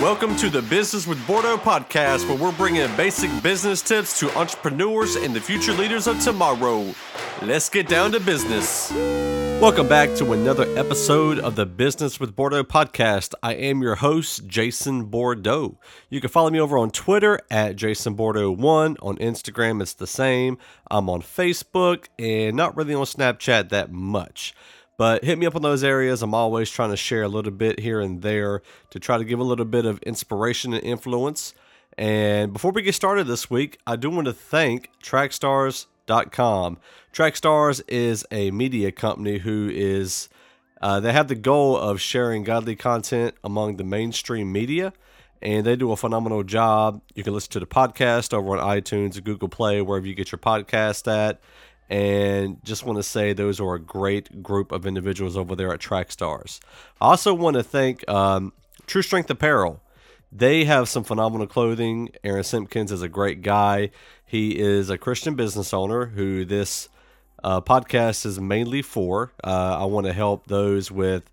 Welcome to the Business with Bordeaux podcast, where we're bringing basic business tips to entrepreneurs and the future leaders of tomorrow. Let's get down to business. Welcome back to another episode of the Business with Bordeaux podcast. I am your host, Jason Bordeaux. You can follow me over on Twitter at Jason Bordeaux1. On Instagram, it's the same. I'm on Facebook and not really on Snapchat that much. But hit me up on those areas. I'm always trying to share a little bit here and there to try to give a little bit of inspiration and influence. And before we get started this week, I do want to thank Trackstars.com. Trackstars is a media company who is, uh, they have the goal of sharing godly content among the mainstream media, and they do a phenomenal job. You can listen to the podcast over on iTunes, Google Play, wherever you get your podcast at and just want to say those are a great group of individuals over there at Track Stars. I also want to thank um, True Strength Apparel. They have some phenomenal clothing. Aaron Simpkins is a great guy. He is a Christian business owner who this uh, podcast is mainly for. Uh, I want to help those with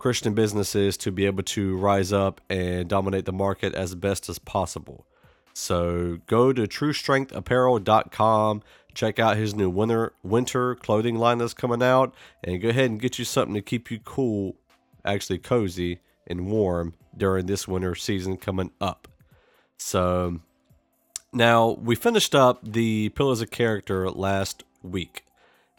Christian businesses to be able to rise up and dominate the market as best as possible. So go to truestrengthapparel.com check out his new winter winter clothing line that's coming out and go ahead and get you something to keep you cool actually cozy and warm during this winter season coming up. So now we finished up the pillars of character last week.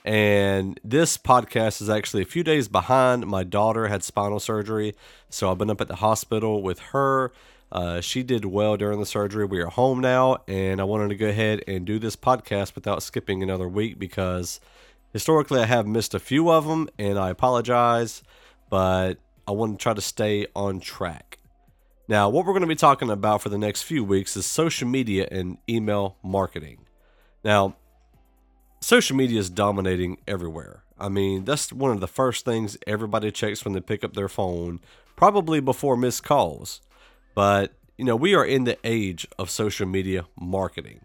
And this podcast is actually a few days behind my daughter had spinal surgery. So i've been up at the hospital with her uh, she did well during the surgery. We are home now, and I wanted to go ahead and do this podcast without skipping another week because historically I have missed a few of them, and I apologize, but I want to try to stay on track. Now, what we're going to be talking about for the next few weeks is social media and email marketing. Now, social media is dominating everywhere. I mean, that's one of the first things everybody checks when they pick up their phone, probably before missed calls. But, you know, we are in the age of social media marketing.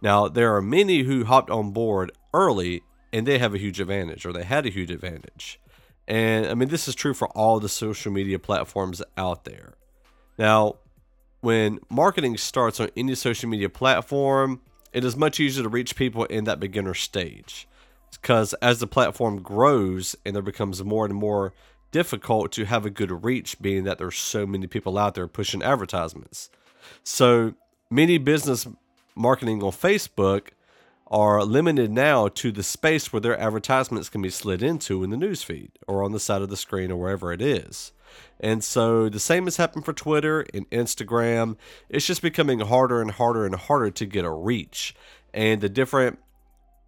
Now, there are many who hopped on board early and they have a huge advantage or they had a huge advantage. And I mean, this is true for all the social media platforms out there. Now, when marketing starts on any social media platform, it is much easier to reach people in that beginner stage. Because as the platform grows and there becomes more and more difficult to have a good reach, being that there's so many people out there pushing advertisements. So many business marketing on Facebook are limited now to the space where their advertisements can be slid into in the newsfeed or on the side of the screen or wherever it is. And so the same has happened for Twitter and Instagram. It's just becoming harder and harder and harder to get a reach. And the different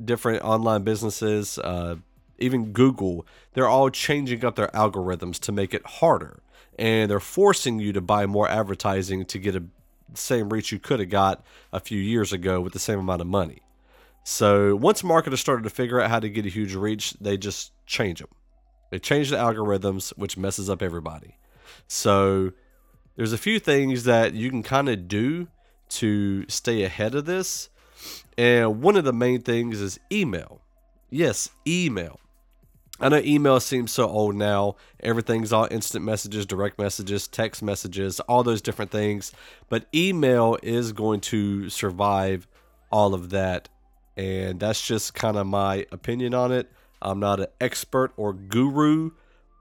different online businesses, uh, even Google, they're all changing up their algorithms to make it harder. And they're forcing you to buy more advertising to get a same reach you could have got a few years ago with the same amount of money. So once marketers started to figure out how to get a huge reach, they just change them. They change the algorithms, which messes up everybody. So there's a few things that you can kind of do to stay ahead of this. And one of the main things is email. Yes, email. I know email seems so old now. Everything's all instant messages, direct messages, text messages, all those different things. But email is going to survive all of that. And that's just kind of my opinion on it. I'm not an expert or guru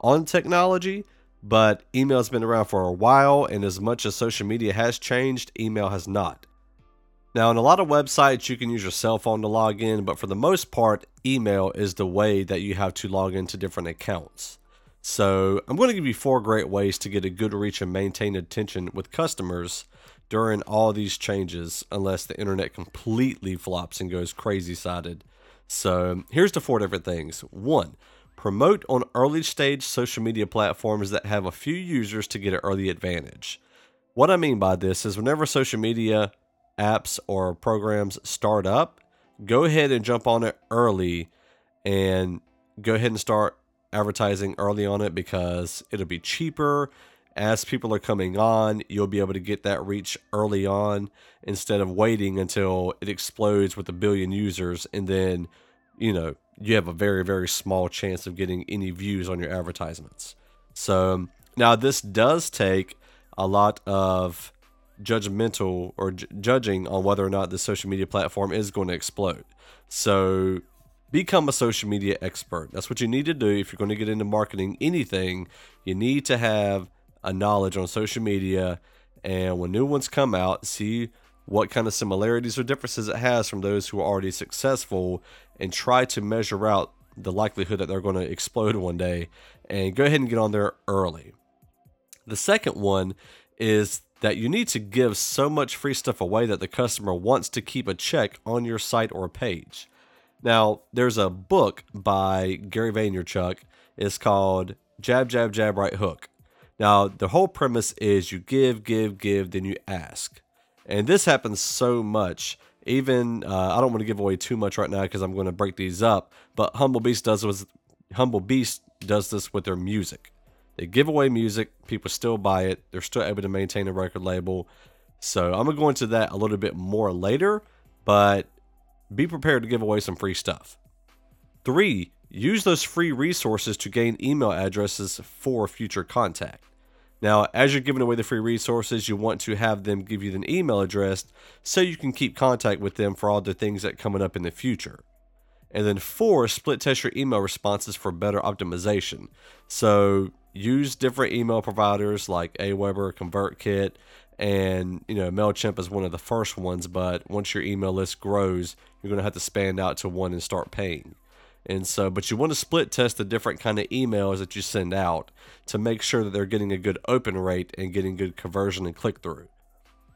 on technology, but email's been around for a while. And as much as social media has changed, email has not. Now, in a lot of websites, you can use your cell phone to log in, but for the most part, email is the way that you have to log into different accounts. So, I'm going to give you four great ways to get a good reach and maintain attention with customers during all these changes, unless the internet completely flops and goes crazy sided. So, here's the four different things. One, promote on early stage social media platforms that have a few users to get an early advantage. What I mean by this is whenever social media apps or programs start up, go ahead and jump on it early and go ahead and start advertising early on it because it'll be cheaper. As people are coming on, you'll be able to get that reach early on instead of waiting until it explodes with a billion users and then, you know, you have a very, very small chance of getting any views on your advertisements. So now this does take a lot of judgmental or j- judging on whether or not the social media platform is going to explode. So become a social media expert. That's what you need to do if you're going to get into marketing anything. You need to have a knowledge on social media and when new ones come out, see what kind of similarities or differences it has from those who are already successful and try to measure out the likelihood that they're going to explode one day and go ahead and get on there early. The second one is that you need to give so much free stuff away that the customer wants to keep a check on your site or page. Now, there's a book by Gary Vaynerchuk. It's called Jab, Jab, Jab, Right Hook. Now, the whole premise is you give, give, give, then you ask. And this happens so much. Even uh, I don't want to give away too much right now because I'm going to break these up. But Humble Beast does was Humble Beast does this with their music. They give away music, people still buy it. They're still able to maintain a record label. So I'm gonna go into that a little bit more later, but be prepared to give away some free stuff. Three, use those free resources to gain email addresses for future contact. Now, as you're giving away the free resources, you want to have them give you an email address so you can keep contact with them for all the things that coming up in the future. And then four, split test your email responses for better optimization. So use different email providers like Aweber, ConvertKit, and you know Mailchimp is one of the first ones. But once your email list grows, you're going to have to span out to one and start paying. And so, but you want to split test the different kind of emails that you send out to make sure that they're getting a good open rate and getting good conversion and click through.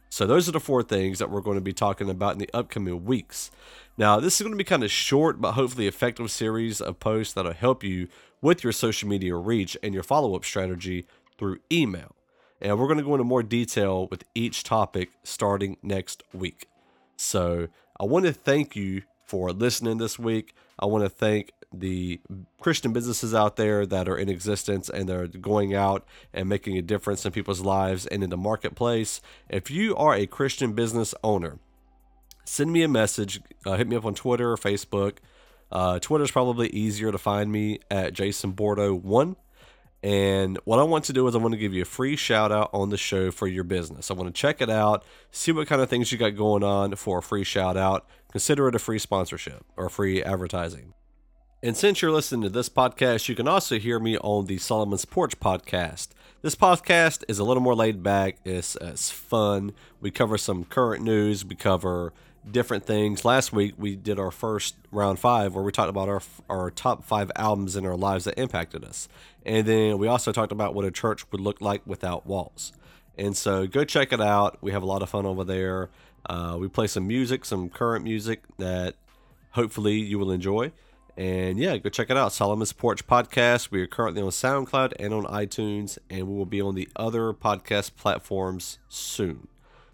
So those are the four things that we're going to be talking about in the upcoming weeks. Now, this is going to be kind of short, but hopefully effective series of posts that'll help you with your social media reach and your follow-up strategy through email. And we're going to go into more detail with each topic starting next week. So I want to thank you for listening this week. I want to thank the Christian businesses out there that are in existence and they're going out and making a difference in people's lives and in the marketplace. If you are a Christian business owner, send me a message. Uh, hit me up on Twitter or Facebook. Uh, Twitter is probably easier to find me at Jason Bordeaux one. And what I want to do is I want to give you a free shout out on the show for your business. I want to check it out, see what kind of things you got going on for a free shout out. Consider it a free sponsorship or free advertising. And since you're listening to this podcast, you can also hear me on the Solomon's Porch podcast. This podcast is a little more laid back, it's, it's fun. We cover some current news, we cover different things. Last week we did our first round five where we talked about our our top five albums in our lives that impacted us, and then we also talked about what a church would look like without walls. And so go check it out. We have a lot of fun over there. Uh, we play some music, some current music that hopefully you will enjoy. And yeah, go check it out. Solomon's Porch Podcast. We are currently on SoundCloud and on iTunes, and we will be on the other podcast platforms soon.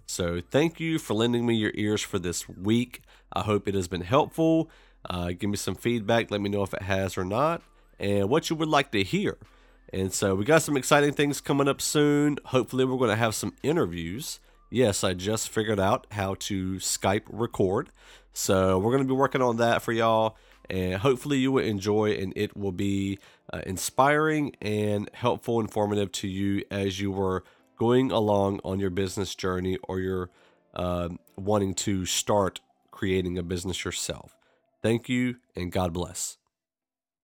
So thank you for lending me your ears for this week. I hope it has been helpful. Uh, give me some feedback. Let me know if it has or not, and what you would like to hear. And so we got some exciting things coming up soon. Hopefully, we're going to have some interviews. Yes, I just figured out how to Skype record. So we're going to be working on that for y'all. And hopefully, you will enjoy and it will be uh, inspiring and helpful, informative to you as you were going along on your business journey or you're uh, wanting to start creating a business yourself. Thank you and God bless.